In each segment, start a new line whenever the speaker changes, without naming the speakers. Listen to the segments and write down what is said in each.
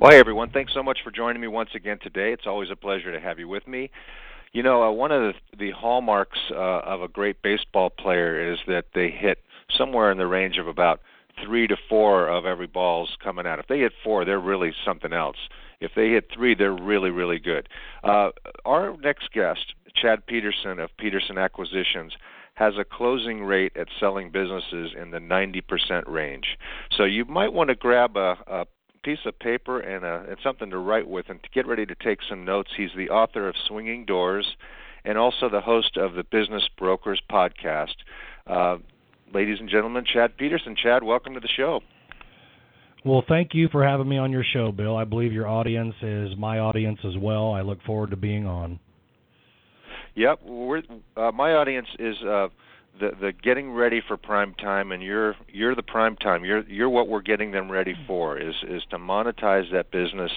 Well, hey everyone, thanks so much for joining me once again today. It's always a pleasure to have you with me. You know, uh, one of the, the hallmarks uh, of a great baseball player is that they hit somewhere in the range of about three to four of every ball's coming out. If they hit four, they're really something else. If they hit three, they're really, really good. Uh, our next guest, Chad Peterson of Peterson Acquisitions, has a closing rate at selling businesses in the 90% range. So you might want to grab a, a piece of paper and, a, and something to write with and to get ready to take some notes. He's the author of Swinging Doors and also the host of the Business Brokers podcast. Uh, ladies and gentlemen, Chad Peterson. Chad, welcome to the show.
Well, thank you for having me on your show, Bill. I believe your audience is my audience as well. I look forward to being on.
Yep, we're, uh, my audience is uh, the the getting ready for prime time and you're you're the prime time. You're you're what we're getting them ready for is is to monetize that business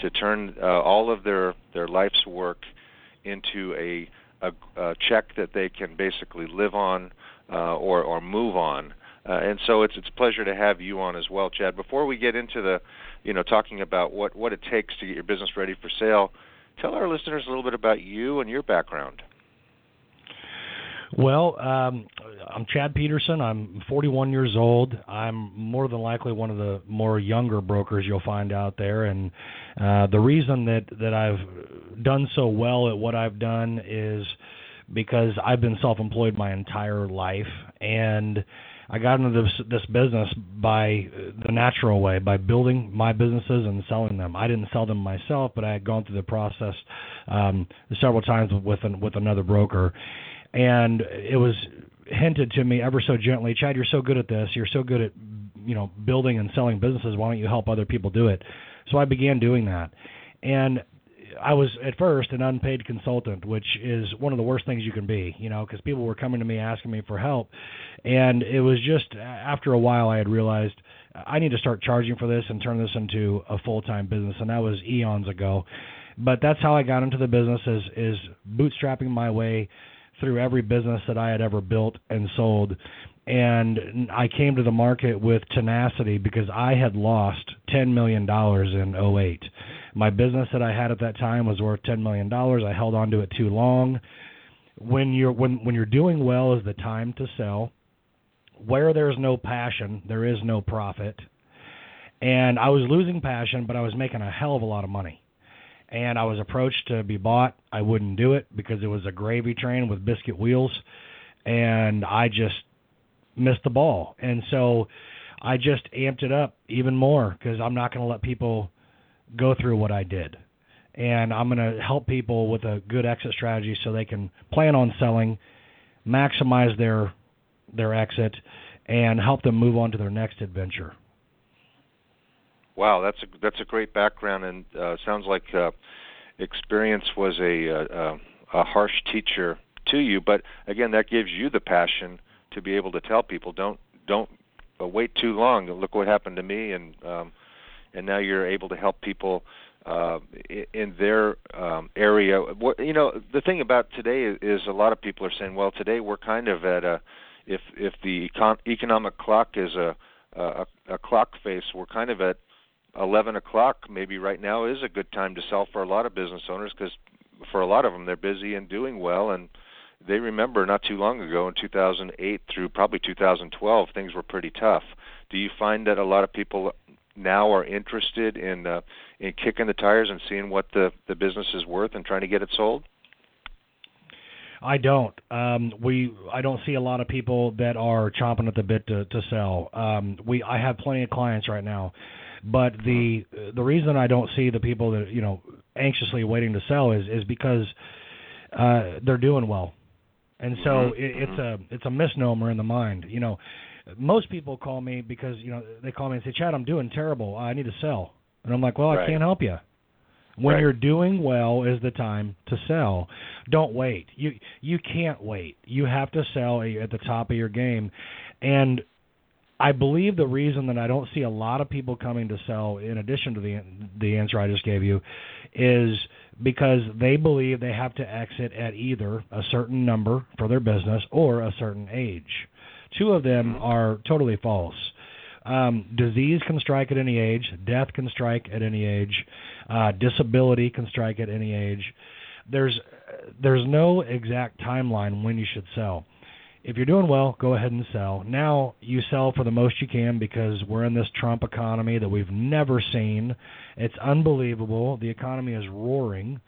to turn uh, all of their their life's work into a, a a check that they can basically live on uh, or or move on. Uh, and so it's it's a pleasure to have you on as well Chad. Before we get into the you know talking about what what it takes to get your business ready for sale tell our listeners a little bit about you and your background
well, um, I'm Chad Peterson. I'm 41 years old. I'm more than likely one of the more younger brokers you'll find out there, and uh, the reason that that I've done so well at what I've done is because I've been self-employed my entire life, and I got into this this business by the natural way, by building my businesses and selling them. I didn't sell them myself, but I had gone through the process um, several times with an, with another broker and it was hinted to me ever so gently, Chad, you're so good at this. You're so good at you know building and selling businesses. Why don't you help other people do it? So I began doing that, and I was at first an unpaid consultant, which is one of the worst things you can be, you know, because people were coming to me asking me for help, and it was just after a while I had realized I need to start charging for this and turn this into a full time business, and that was eons ago. But that's how I got into the business is is bootstrapping my way through every business that I had ever built and sold. And I came to the market with tenacity because I had lost $10 million in 08. My business that I had at that time was worth $10 million. I held on to it too long. When you're when when you're doing well is the time to sell. Where there's no passion, there is no profit. And I was losing passion, but I was making a hell of a lot of money and I was approached to be bought. I wouldn't do it because it was a gravy train with biscuit wheels, and I just missed the ball. And so I just amped it up even more because I'm not going to let people go through what I did. And I'm going to help people with a good exit strategy so they can plan on selling, maximize their their exit, and help them move on to their next adventure.
Wow, that's a that's a great background, and uh, sounds like uh, experience was a, a uh, a harsh teacher to you. But again, that gives you the passion to be able to tell people don't don't uh, wait too long. Look what happened to me, and um, and now you're able to help people uh, in their um, area. What, you know, the thing about today is, is a lot of people are saying, well, today we're kind of at a if if the econ- economic clock is a, a a clock face, we're kind of at 11 o'clock maybe right now is a good time to sell for a lot of business owners because for a lot of them they're busy and doing well and they remember not too long ago in 2008 through probably 2012 things were pretty tough do you find that a lot of people now are interested in uh, in kicking the tires and seeing what the the business is worth and trying to get it sold?
I don't. Um, we I don't see a lot of people that are chomping at the bit to to sell. Um, we I have plenty of clients right now, but the the reason I don't see the people that you know anxiously waiting to sell is is because uh, they're doing well, and so
mm-hmm.
it, it's a it's a misnomer in the mind. You know, most people call me because you know they call me and say, "Chad, I'm doing terrible. I need to sell," and I'm like, "Well,
right.
I can't help you." When
right.
you're doing well is the time to sell. Don't wait. You you can't wait. You have to sell at the top of your game. And I believe the reason that I don't see a lot of people coming to sell in addition to the the answer I just gave you is because they believe they have to exit at either a certain number for their business or a certain age. Two of them
mm-hmm.
are totally false. Um, disease can strike at any age. Death can strike at any age. Uh, disability can strike at any age. There's there's no exact timeline when you should sell. If you're doing well, go ahead and sell. Now you sell for the most you can because we're in this Trump economy that we've never seen. It's unbelievable. The economy is roaring,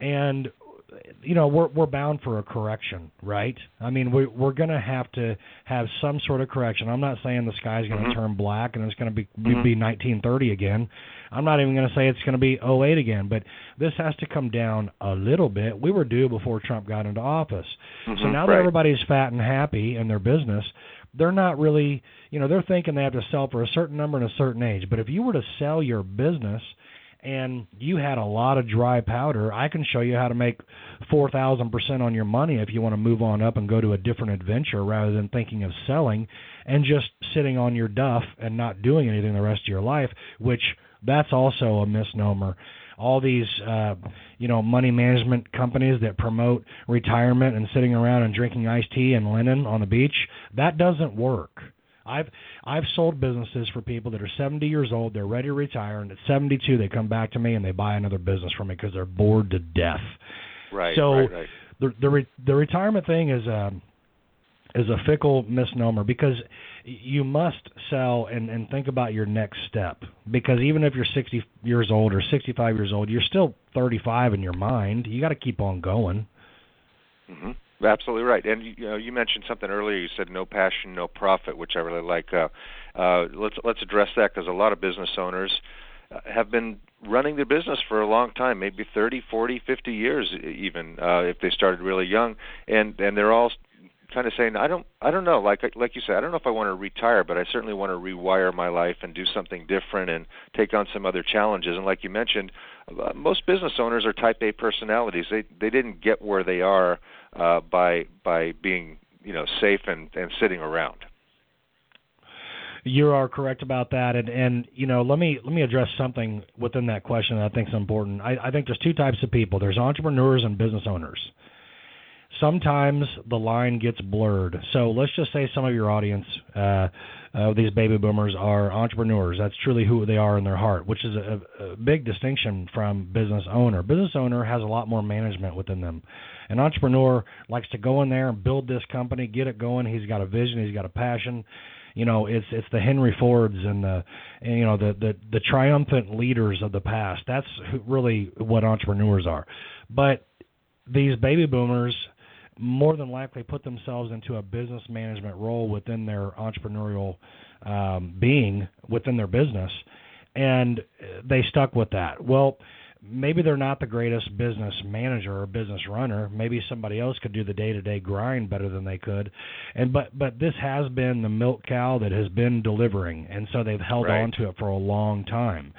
and you know we're we're bound for a correction, right? I mean we we're going to have to have some sort of correction. I'm not saying the sky's going to
mm-hmm.
turn black and it's going to be
mm-hmm.
be 1930 again. I'm not even going to say it's going to be 08 again, but this has to come down a little bit. We were due before Trump got into office.
Mm-hmm.
So now
right.
that everybody's fat and happy in their business, they're not really, you know, they're thinking they have to sell for a certain number and a certain age. But if you were to sell your business and you had a lot of dry powder, I can show you how to make 4,000% on your money if you want to move on up and go to a different adventure rather than thinking of selling and just sitting on your duff and not doing anything the rest of your life, which that's also a misnomer. All these, uh, you know, money management companies that promote retirement and sitting around and drinking iced tea and linen on the beach, that doesn't work. I've I've sold businesses for people that are 70 years old, they're ready to retire, and at 72 they come back to me and they buy another business from me because they're bored to death.
Right.
So
right, right.
the the re, the retirement thing is a is a fickle misnomer because you must sell and and think about your next step because even if you're 60 years old or 65 years old, you're still 35 in your mind. You got to keep on going.
Mm-hmm. Absolutely right. And you know, you mentioned something earlier. You said no passion, no profit, which I really like. Uh, uh, let's let's address that because a lot of business owners uh, have been running their business for a long time, maybe 30, 40, 50 years even uh, if they started really young, and and they're all kind of saying, I don't, I don't know. Like like you said, I don't know if I want to retire, but I certainly want to rewire my life and do something different and take on some other challenges. And like you mentioned, uh, most business owners are Type A personalities. They they didn't get where they are uh, by by being you know safe and and sitting around.
You are correct about that, and and you know let me let me address something within that question that I think is important. I, I think there's two types of people. There's entrepreneurs and business owners sometimes the line gets blurred. So let's just say some of your audience, uh, uh, these baby boomers, are entrepreneurs. That's truly who they are in their heart, which is a, a big distinction from business owner. Business owner has a lot more management within them. An entrepreneur likes to go in there and build this company, get it going. He's got a vision. He's got a passion you know it's it's the Henry Fords and the and, you know the the the triumphant leaders of the past. That's really what entrepreneurs are. But these baby boomers more than likely put themselves into a business management role within their entrepreneurial um, being within their business, and they stuck with that. Well, maybe they're not the greatest business manager or business runner. Maybe somebody else could do the day-to-day grind better than they could. And but but this has been the milk cow that has been delivering, and so they've held
right.
on to it for a long time.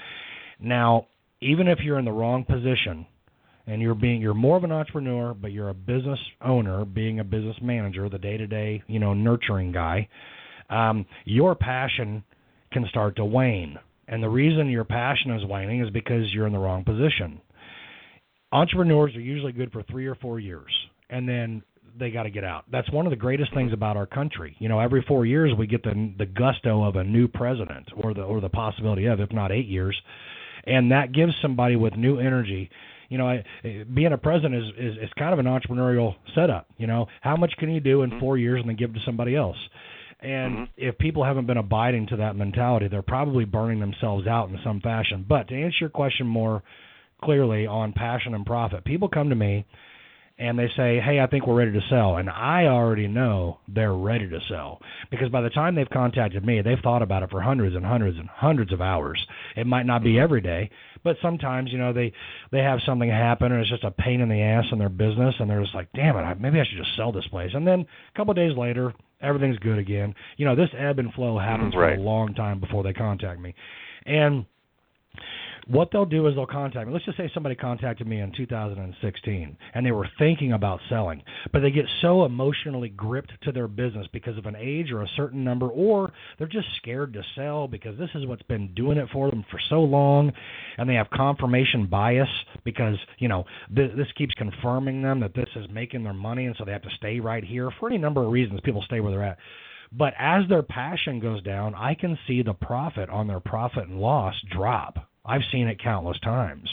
Now, even if you're in the wrong position and you're being you're more of an entrepreneur, but you're a business owner, being a business manager, the day to day, you know, nurturing guy, um, your passion can start to wane. And the reason your passion is waning is because you're in the wrong position. Entrepreneurs are usually good for three or four years, and then they got to get out. That's one of the greatest things about our country. You know, every four years we get the the gusto of a new president, or the or the possibility of, if not eight years, and that gives somebody with new energy you know, I, being a president is, is is kind of an entrepreneurial setup. You know, how much can you do in
mm-hmm.
four years and then give to somebody else? And
Mhm.
if people haven't been abiding to that mentality, they're probably burning themselves out in some fashion. But to answer your question more clearly on passion and profit, people come to me and they say, "Hey, I think we're ready to sell," and I already know they're ready to sell because by the time they've contacted me, they've thought about it for hundreds and hundreds and hundreds of hours. It might not be every day, but sometimes you know they they have something happen and it's just a pain in the ass in their business, and they're just like, "Damn it, I- maybe I should just sell this place." And then a couple of days later, everything's good again. You know, this ebb and flow happens for a long time before they contact me, and what they'll do is they'll contact me. Let's just say somebody contacted me in 2016 and they were thinking about selling, but they get so emotionally gripped to their business because of an age or a certain number, or they're just scared to sell because this is what's been doing it for them for so long, and they have confirmation bias because you know th- this keeps confirming them that this is making their money, and so they have to stay right here for any number of reasons. People stay where they're at. But as their passion goes down, I can see the profit on their profit and loss drop. I've seen it countless times.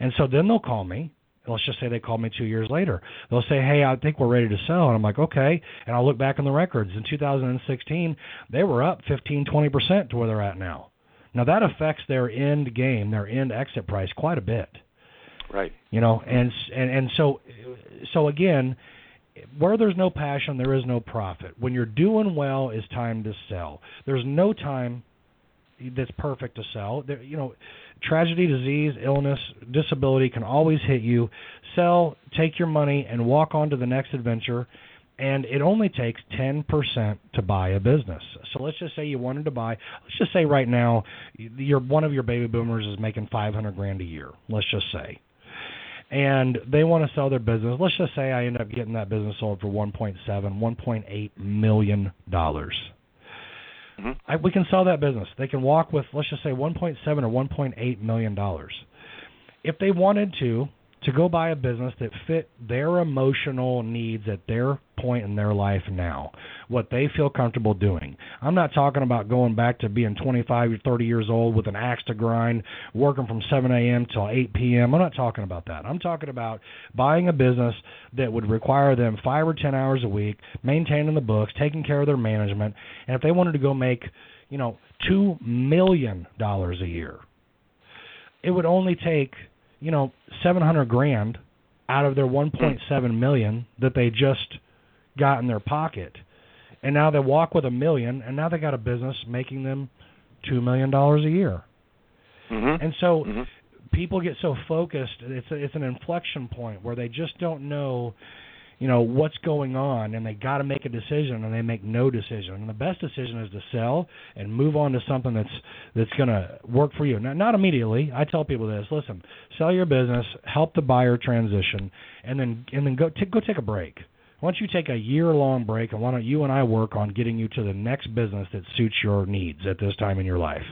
And so then they'll call me. Let's just say they call me two years later. They'll say, Hey, I think we're ready to sell. And I'm like, Okay. And I'll look back in the records. In 2016, they were up 15, 20% to where they're at now. Now, that affects their end game, their end exit price quite a bit
Right.
you know and and and so so again where there's no passion there is no profit when you're doing well is time to sell there's no time that's perfect to sell there you know tragedy disease illness disability can always hit you sell take your money and walk on to the next adventure and it only takes 10% to buy a business. So let's just say you wanted to buy, let's just say right now your one of your baby boomers is making 500 grand a year. Let's just say and they want to sell their business. Let's just say I end up getting that business sold for 1.7, 1.8 million dollars.
Mhm.
I, we can sell that business. They can walk with let's just say 1.7 or 1.8 million dollars. If they wanted to to go buy a business that fit their emotional needs at their point in their life now, what they feel comfortable doing. I'm not talking about going back to being 25 or 30 years old with an axe to grind, working from 7 a.m. till 8 p.m. I'm not talking about that. I'm talking about buying a business that would require them five or 10 hours a week, maintaining the books, taking care of their management, and if they wanted to go make, you know, two million dollars a year, it would only take you know, seven hundred grand out of their one point seven million that they just got in their pocket. And now they walk with a million and now they got a business making them two million dollars a year.
Mhm.
And so
Mhm.
people get so focused it's a, it's an inflection point where they just don't know you know what's going on and they got to make a decision and they make no decision. And the best decision is to sell and move on to something that's that's going to work for you. Not, not immediately. I tell people this listen sell your business help the buyer transition and then and then go t- go take a break. Why don't you take a year long break and why don't you and i work on getting you to the next business that suits your needs at this time in your life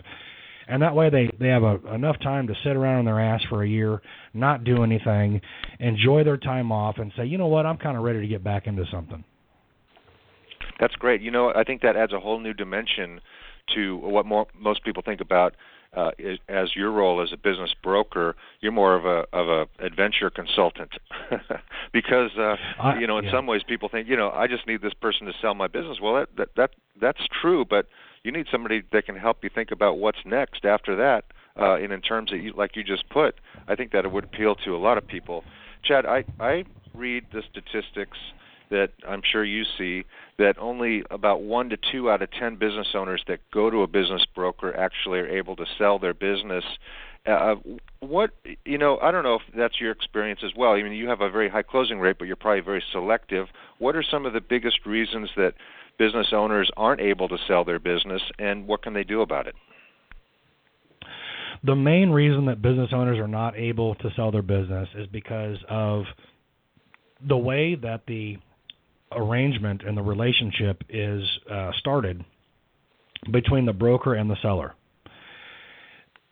and that way they they have a, enough time to sit around on their ass for a year, not do anything, enjoy their time off, and say, you know what, I'm kind of ready to get back into something.
That's great. You know, I think that adds a whole new dimension to what more, most people think about uh, is, as your role as a business broker. You're more of a of a adventure consultant because uh,
I-
you know in
yeah.
some ways people think you know I just need this person to sell my business. Well, that that, that that's true, but you need somebody that can help you think about what's next after that. Uh, and in terms that you, like you just put, I think that it would appeal to a lot of people. Chad, I I read the statistics that I'm sure you see that only about one to two out of ten business owners that go to a business broker actually are able to sell their business. Uh, what you know, I don't know if that's your experience as well. I mean, you have a very high closing rate, but you're probably very selective. What are some of the biggest reasons that business owners aren't able to sell their business, and what can they do about it?
The main reason that business owners are not able to sell their business is because of the way that the arrangement and the relationship is uh, started between the broker and the seller.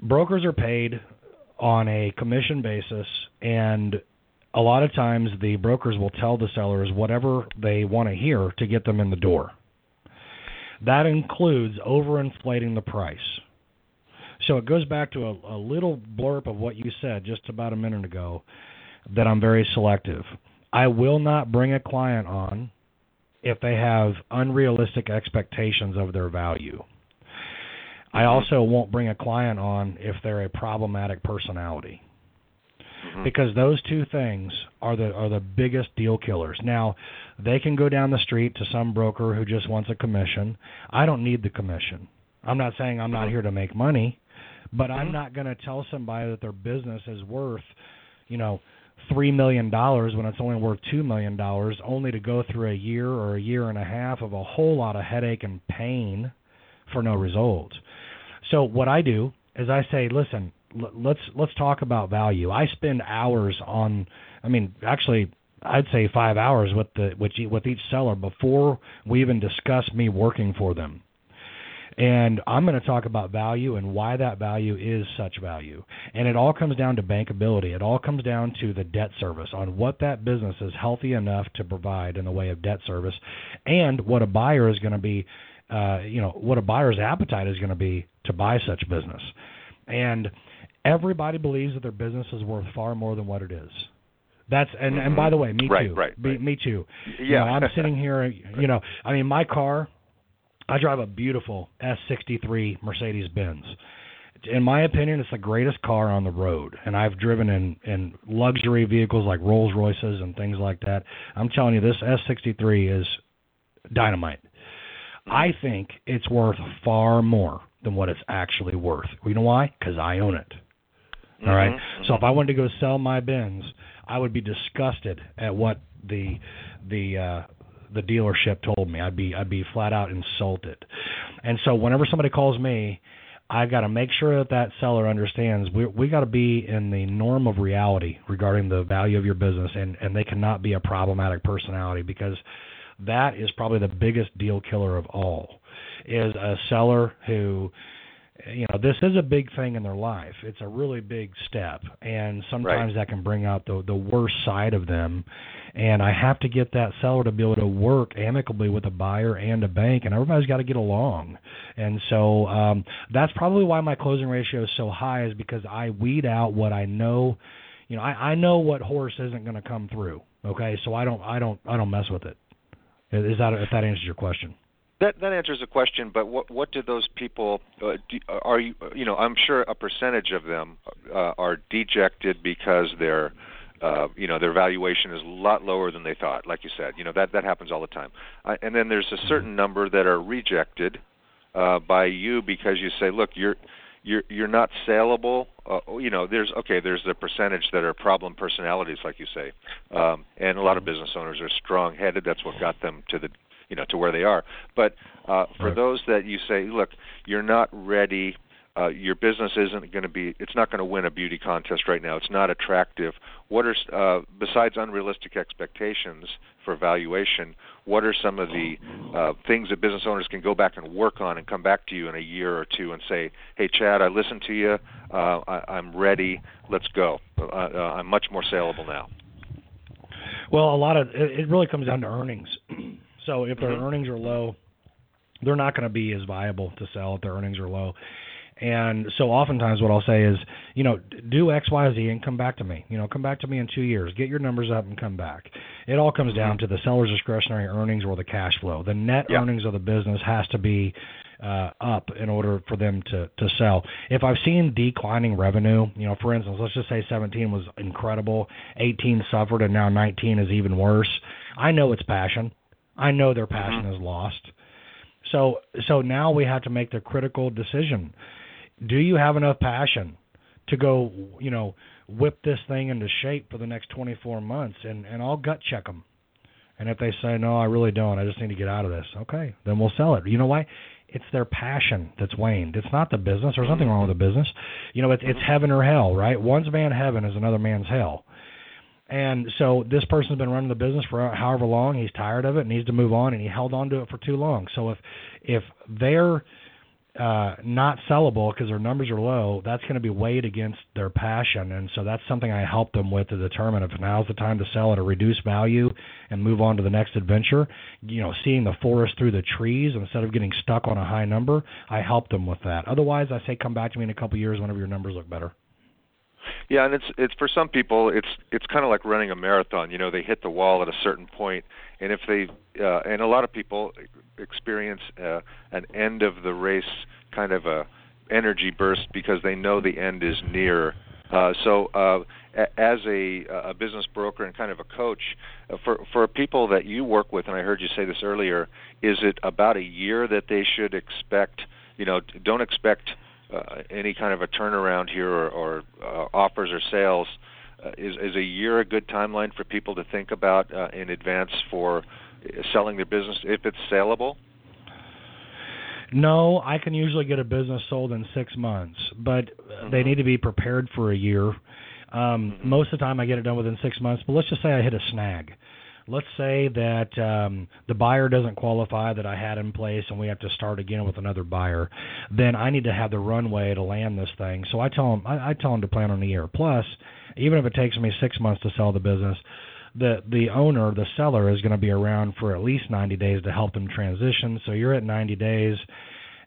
Brokers are paid on a commission basis, and a lot of times the brokers will tell the sellers whatever they want to hear to get them in the door. That includes overinflating the price. So it goes back to a, a little blurb of what you said just about a minute ago that I'm very selective. I will not bring a client on if they have unrealistic expectations of their value. I also won't bring a client on if they're a problematic personality.
Mhm.
Because those two things are the are the biggest deal killers. Now, they can go down the street to some broker who just wants a commission. I don't need the commission. I'm not saying I'm not
Mhm.
here to make money, but I'm
Mhm.
not going to tell somebody that their business is worth, you know, three million dollars when it's only worth two million dollars, only to go through a year or a year and a half of a whole lot of headache and pain for no results. So what I do is I say, listen, let's let's talk about value. I spend hours on, I mean, actually, I'd say five hours with the with with each seller before we even discuss me working for them. And I'm going to talk about value and why that value is such value. And it all comes down to bankability. It all comes down to the debt service on what that business is healthy enough to provide in the way of debt service, and what a buyer is going to be, uh, you know, what a buyer's appetite is going to be to buy such business. And everybody believes that their business is worth far more than what it is. That's and and mm-hmm. by the way, me
Right,
too.
right,
Be-
right.
Me too. You
Yeah.
know, I'm sitting here. You know, I mean, my car. I drive a beautiful S63 Mercedes Benz. In my opinion, it's the greatest car on the road, and I've driven in in luxury vehicles like Rolls Royces and things like that. I'm telling you, this S63 is dynamite. Mm-hmm. I think it's worth far more than what it's actually worth. You know why? Because I own it. All right.
Mhm,
So if I wanted to go sell my Benz, I would be disgusted at what the the uh, the dealership told me. I'd be I'd be flat out insulted. And so whenever somebody calls me, I've got to make sure that that seller understands we we got to be in the norm of reality regarding the value of your business, and and they cannot be a problematic personality because that is probably the biggest deal killer of all. Is a seller who you know this is a big thing in their life. It's a really big step and sometimes that can bring out the the worst side of them. And i have to get that seller to be able to work amicably with a buyer and a bank and everybody's got to get along. And so um that's probably why my closing ratio is so high is because i weed out what i know. You know i i know what horse isn't going to come through okay? So i don't i don't i don't mess with it. Is that if that answers your question
That that answers the question. But what what do those people? Uh, do, are you you know? I'm sure a percentage of them uh, are dejected because their uh, you know their valuation is a lot lower than they thought. Like you said, you know that that happens all the time. Uh, and then there's a certain number that are rejected uh, by you because you say, look, you're you're you're not saleable. Uh, you know, there's okay. There's the percentage that are problem personalities, like you say, um, and a lot of business owners are strong-headed. That's what got them to the you know to where they are. But uh, for
Right.
those that you say, look, you're not ready. Uh, your business isn't going to be. It's not going to win a beauty contest right now. It's not attractive. What are uh, besides unrealistic expectations for valuation? What are some of the uh, things that business owners can go back and work on and come back to you in a year or two and say, "Hey, Chad, I listened to you. Uh, I, I'm ready. Let's go. Uh, uh, I'm much more saleable now."
Well, a lot of it, it really comes down to earnings. So if their
Mhm.
earnings are low, they're not going to be as viable to sell if their earnings are low. And so oftentimes what I'll say is, you know, do X, Y, Z and come back to me. You know, come back to me in two years. Get your numbers up and come back. It all comes down to the seller's discretionary earnings or the cash flow. The net
Yeah.
earnings of the business has to be uh, up in order for them to to sell. If I've seen declining revenue, you know, for instance, let's just say 17 was incredible, 18 suffered, and now 19 is even worse. I know it's passion. I know their passion mm-hmm. is lost. So so now we have to make the critical decision. Do you have enough passion to go, you know, whip this thing into shape for the next 24 months and and I'll gut check them. And if they say no, I really don't. I just need to get out of this. Okay, then we'll sell it. You know why? It's their passion that's waned. It's not the business. There's nothing wrong with the business. You know, it's it's mm-hmm. heaven or hell, right? One's man heaven is another man's hell. And so this person's been running the business for however long. He's tired of it, needs to move on, and he held on to it for too long. So if if they're uh, not sellable because their numbers are low, that's going to be weighed against their passion, and so that's something I help them with to determine if now's the time to sell at a reduced value and move on to the next adventure. You know, seeing the forest through the trees instead of getting stuck on a high number, I help them with that. Otherwise, I say come back to me in a couple years whenever your numbers look better.
Yeah, and it's it's for some people it's it's kind of like running a marathon. You know, they hit the wall at a certain point, and if they uh, and a lot of people experience uh, an end of the race kind of a energy burst because they know the end is near. Uh, so, uh, as a, a business broker and kind of a coach, uh, for for people that you work with, and I heard you say this earlier, is it about a year that they should expect? You know, don't expect uh, any kind of a turnaround here or, or uh, offers or sales. Uh, is is a year a good timeline for people to think about uh, in advance for selling their business if it's saleable?
No, I can usually get a business sold in six months, but mm-hmm. they need to be prepared for a year. Um, mm-hmm. Most of the time, I get it done within six months. But let's just say I hit a snag. Let's say that um, the buyer doesn't qualify that I had in place, and we have to start again with another buyer. Then I need to have the runway to land this thing. So I tell them, I, I tell them to plan on a year. Plus, even if it takes me six months to sell the business, the the owner, the seller, is going to be around for at least 90 days to help them transition. So you're at 90 days,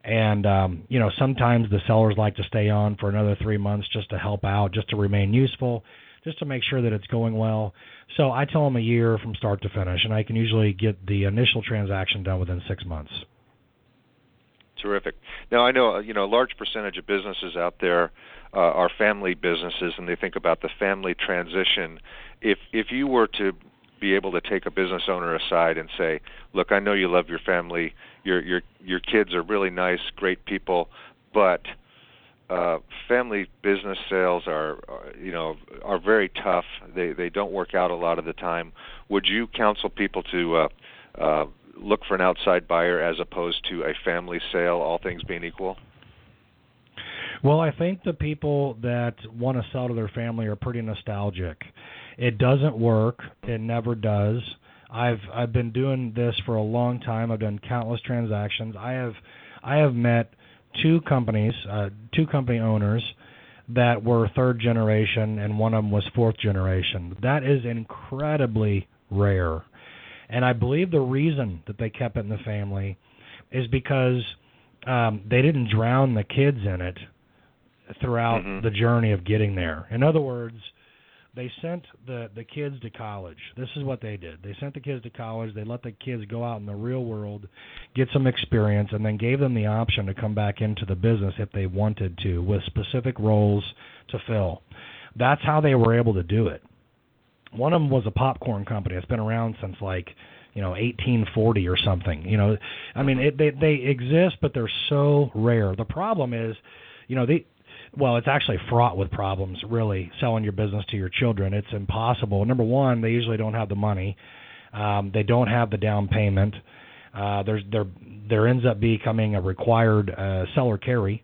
and um, you know sometimes the sellers like to stay on for another three months just to help out, just to remain useful, just to make sure that it's going well. So I tell them a year from start to finish, and I can usually get the initial transaction done within six months.
Terrific. Now I know you know a large percentage of businesses out there uh, are family businesses, and they think about the family transition. If if you were to be able to take a business owner aside and say, "Look, I know you love your family. Your your your kids are really nice, great people, but uh, family business sales are, are, you know, are very tough. They they don't work out a lot of the time. Would you counsel people to uh, uh, look for an outside buyer as opposed to a family sale, all things being equal?
Well, I think the people that want to sell to their family are pretty nostalgic. It doesn't work. It never does. I've I've been doing this for a long time. I've done countless transactions. I have I have met two companies, uh, two company owners that were third generation, and one of them was fourth generation. That is incredibly rare, and I believe the reason that they kept it in the family is because um, they didn't drown the kids in it throughout mm-hmm. the journey of getting there. In other words, they sent the the kids to college. This is what they did. They sent the kids to college. They let the kids go out in the real world, get some experience, and then gave them the option to come back into the business if they wanted to, with specific roles to fill. That's how they were able to do it. One of them was a popcorn company. It's been around since like you know 1840 or something. You know, I mean it, they they exist, but they're so rare. The problem is, you know, they well, it's actually fraught with problems. Really, selling your business to your children, it's impossible. Number one, they usually don't have the money. Um, they don't have the down payment. Uh, there's there there ends up becoming a required uh, seller carry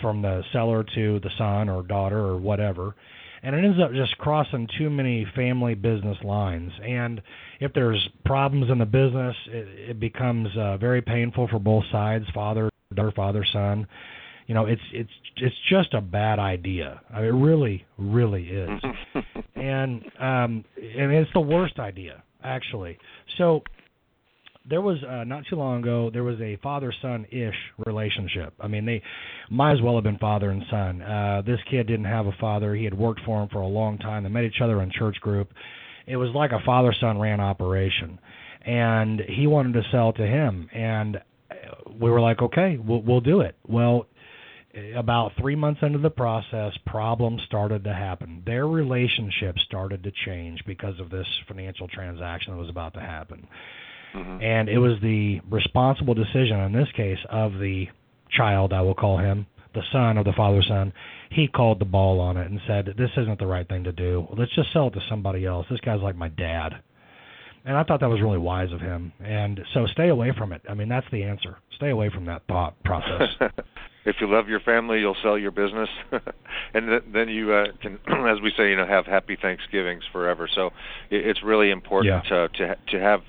from the seller to the son or daughter or whatever, and it ends up just crossing too many family business lines. And if there's problems in the business, it, it becomes uh, very painful for both sides, father, daughter, father, son you know, it's it's it's just a bad idea. I mean, it really, really is, and um, and it's the worst idea actually. So there was uh, not too long ago there was a father son ish relationship. I mean they might as well have been father and son. Uh, this kid didn't have a father. He had worked for him for a long time. They met each other in church group. It was like a father son ran operation, and he wanted to sell to him and we were like, okay, we'll, we'll do it. Well, about three months into the process, problems started to happen. Their relationship started to change because of this financial transaction that was about to happen. Mm-hmm. And it was the responsible decision in this case of the child, I will call him, the son of the father's son. He called the ball on it and said, This isn't the right thing to do. Let's just sell it to somebody else. This guy's like my dad. And I thought that was really wise of him. And so stay away from it. I mean, that's the answer. Stay away from that thought process.
if you love your family, you'll sell your business, and th- then you uh, can, as we say, you know, have happy Thanksgivings forever. So it, it's really important yeah. to to to have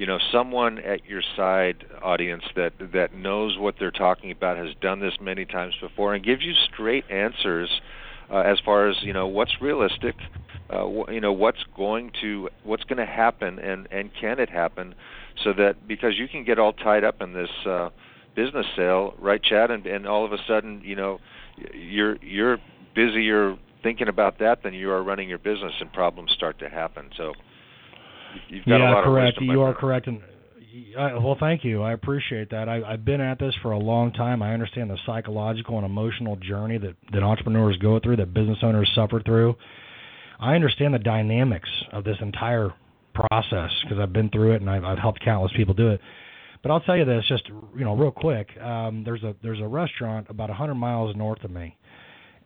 you know someone at your side audience that that knows what they're talking about has done this many times before and gives you straight answers uh, as far as you know what's realistic uh, wh- you know what's going to what's going to happen and and can it happen so that because you can get all tied up in this uh business sale, right, Chad? And and all of a sudden, you know, you're you're busier thinking about that, than you are running your business and problems start to happen. So you've got
yeah,
a lot
correct.
of wisdom.
You are correct, and I, well, thank you. I appreciate that. I, I've been at this for a long time. I understand the psychological and emotional journey that that entrepreneurs go through, that business owners suffer through. I understand the dynamics of this entire process because I've been through it and I've, I've helped countless people do it. But I'll tell you this, just you know, real quick. Um, there's a there's a restaurant about 100 miles north of me,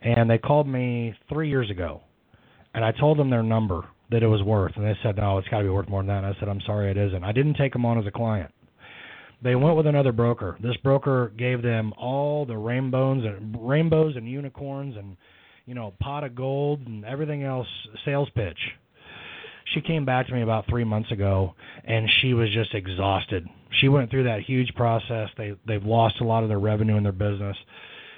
and they called me three years ago, and I told them their number that it was worth, and they said no, it's got to be worth more than that. And I said I'm sorry, it isn't. I didn't take them on as a client. They went with another broker. This broker gave them all the rainbows and rainbows and unicorns and you know pot of gold and everything else sales pitch. She came back to me about three months ago, and she was just exhausted. She went through that huge process. They they've lost a lot of their revenue in their business.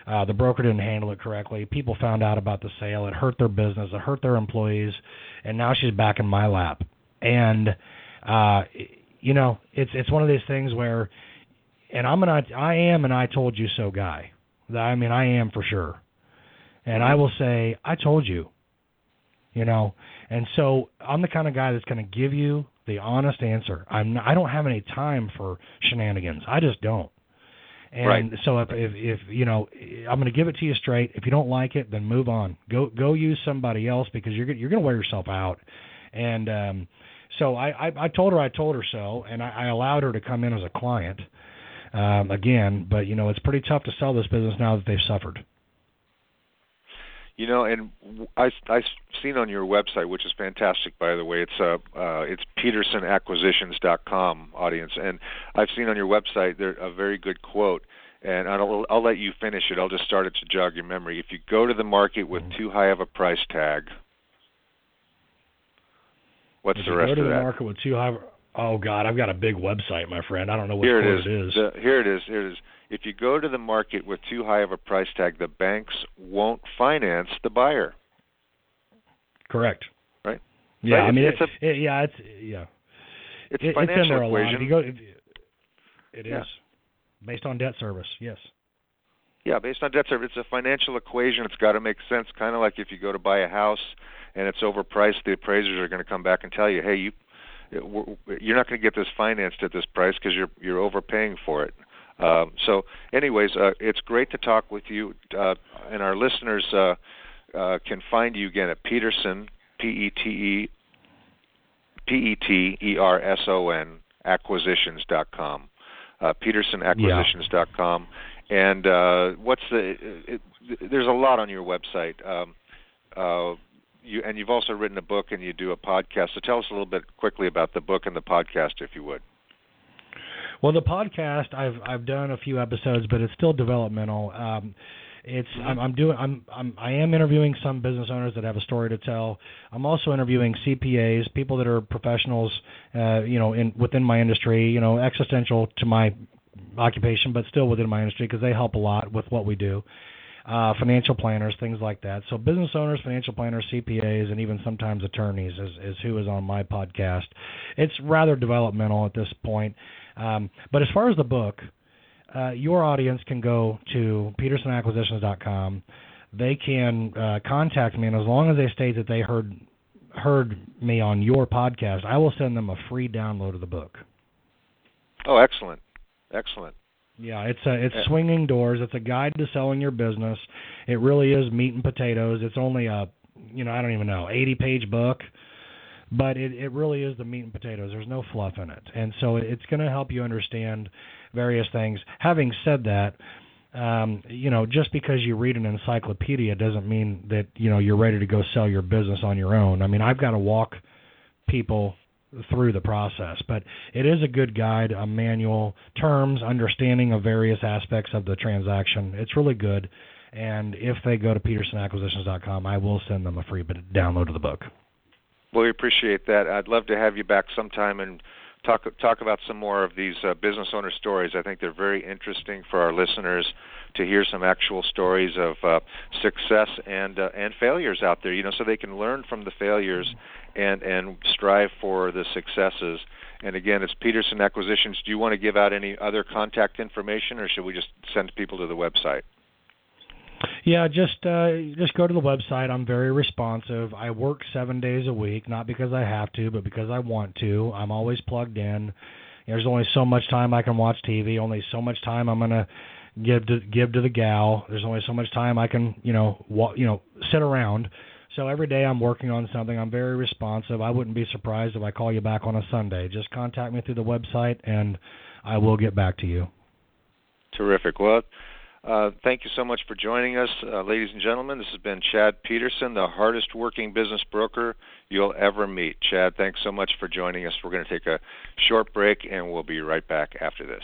Uh, the broker didn't handle it correctly. People found out about the sale. It hurt their business. It hurt their employees. And now she's back in my lap. And uh, you know, it's it's one of these things where, and I'm an I am an I told you so guy. I mean, I am for sure. And I will say, I told you. You know, and so I'm the kind of guy that's going to give you the honest answer. I'm not, I don't have any time for shenanigans. I just don't. And
Right.
so if, if if you know, I'm going to give it to you straight. If you don't like it, then move on. Go go use somebody else because you're you're going to wear yourself out. And um, so I, I I told her I told her so, and I, I allowed her to come in as a client um, again. But you know, it's pretty tough to sell this business now that they've suffered.
You know, and I I seen on your website, which is fantastic, by the way. It's uh, uh it's petersonacquisitions.com audience, and I've seen on your website there a very good quote, and I'll I'll let you finish it. I'll just start it to jog your memory. If you go to the market with too high of a price tag, what's
If
the rest
go to
of
the
that?
market with too high. Oh God, I've got a big website, my friend. I don't know what
Here it is.
it is.
The, here it is. Here it is. If you go to the market with too high of a price tag, the banks won't finance the buyer.
Correct.
Right.
Yeah,
Right,
I mean,
it's
it, it- yeah, it's yeah,
It's
it,
a
it's in
financial
there a
equation.
If you go, if, it is
Yeah.
based on debt service. Yes.
Yeah, based on debt service, it's a financial equation. It's got to make sense. Kind of like if you go to buy a house and it's overpriced, the appraisers are going to come back and tell you, "Hey, you, you're not going to get this financed at this price because you're you're overpaying for it." Um, so, anyways, uh, it's great to talk with you, uh, and our listeners uh, uh, can find you again at Peterson, P E T E P E T E R S O N acquisitions.com. Uh, PetersonAcquisitions.com. And uh, what's the? It, it, there's a lot on your website. Um, uh, you and you've also written a book and you do a podcast. So tell us a little bit quickly about the book and the podcast, if you would.
Well, the podcast I've I've done a few episodes, but it's still developmental. Um, it's I'm, I'm doing I'm, I'm I am interviewing some business owners that have a story to tell. I'm also interviewing CPAs, people that are professionals, uh, you know, in within my industry, you know, existential to my occupation, but still within my industry because they help a lot with what we do. Uh, financial planners, things like that. So business owners, financial planners, CPAs, and even sometimes attorneys is, is who is on my podcast. It's rather developmental at this point. Um, but as far as the book, uh, your audience can go to petersonacquisitions.com. They can uh, contact me, and as long as they state that they heard heard me on your podcast, I will send them a free download of the book.
Oh, excellent, excellent.
Yeah, it's a it's swinging doors. It's a guide to selling your business. It really is meat and potatoes. It's only a you know I don't even know eighty page book, but it it really is the meat and potatoes. There's no fluff in it, and so it's going to help you understand various things. Having said that, um, you know just because you read an encyclopedia doesn't mean that you know you're ready to go sell your business on your own. I mean I've got to walk people through the process. But it is a good guide, a manual, terms, understanding of various aspects of the transaction. It's really good. And if they go to petersonacquisitions.com, I will send them a free download of the book.
Well, we appreciate that. I'd love to have you back sometime and talk talk about some more of these uh, business owner stories. I think they're very interesting for our listeners to hear some actual stories of uh, success and uh, and failures out there. You know, so they can learn from the failures and and strive for the successes. And again, it's Peterson Acquisitions. Do you want to give out any other contact information, or should we just send people to the website?
Yeah, just uh, just go to the website. I'm very responsive. I work seven days a week, not because I have to, but because I want to. I'm always plugged in. There's only so much time I can watch TV. Only so much time I'm gonna give to give to the gal. There's only so much time I can, you know, wa- you know, sit around. So every day I'm working on something. I'm very responsive. I wouldn't be surprised if I call you back on a Sunday. Just contact me through the website, and I will get back to you.
Terrific. Well, uh, thank you so much for joining us, uh, ladies and gentlemen. This has been Chad Peterson, the hardest working business broker you'll ever meet. Chad, thanks so much for joining us. We're going to take a short break, and we'll be right back after this.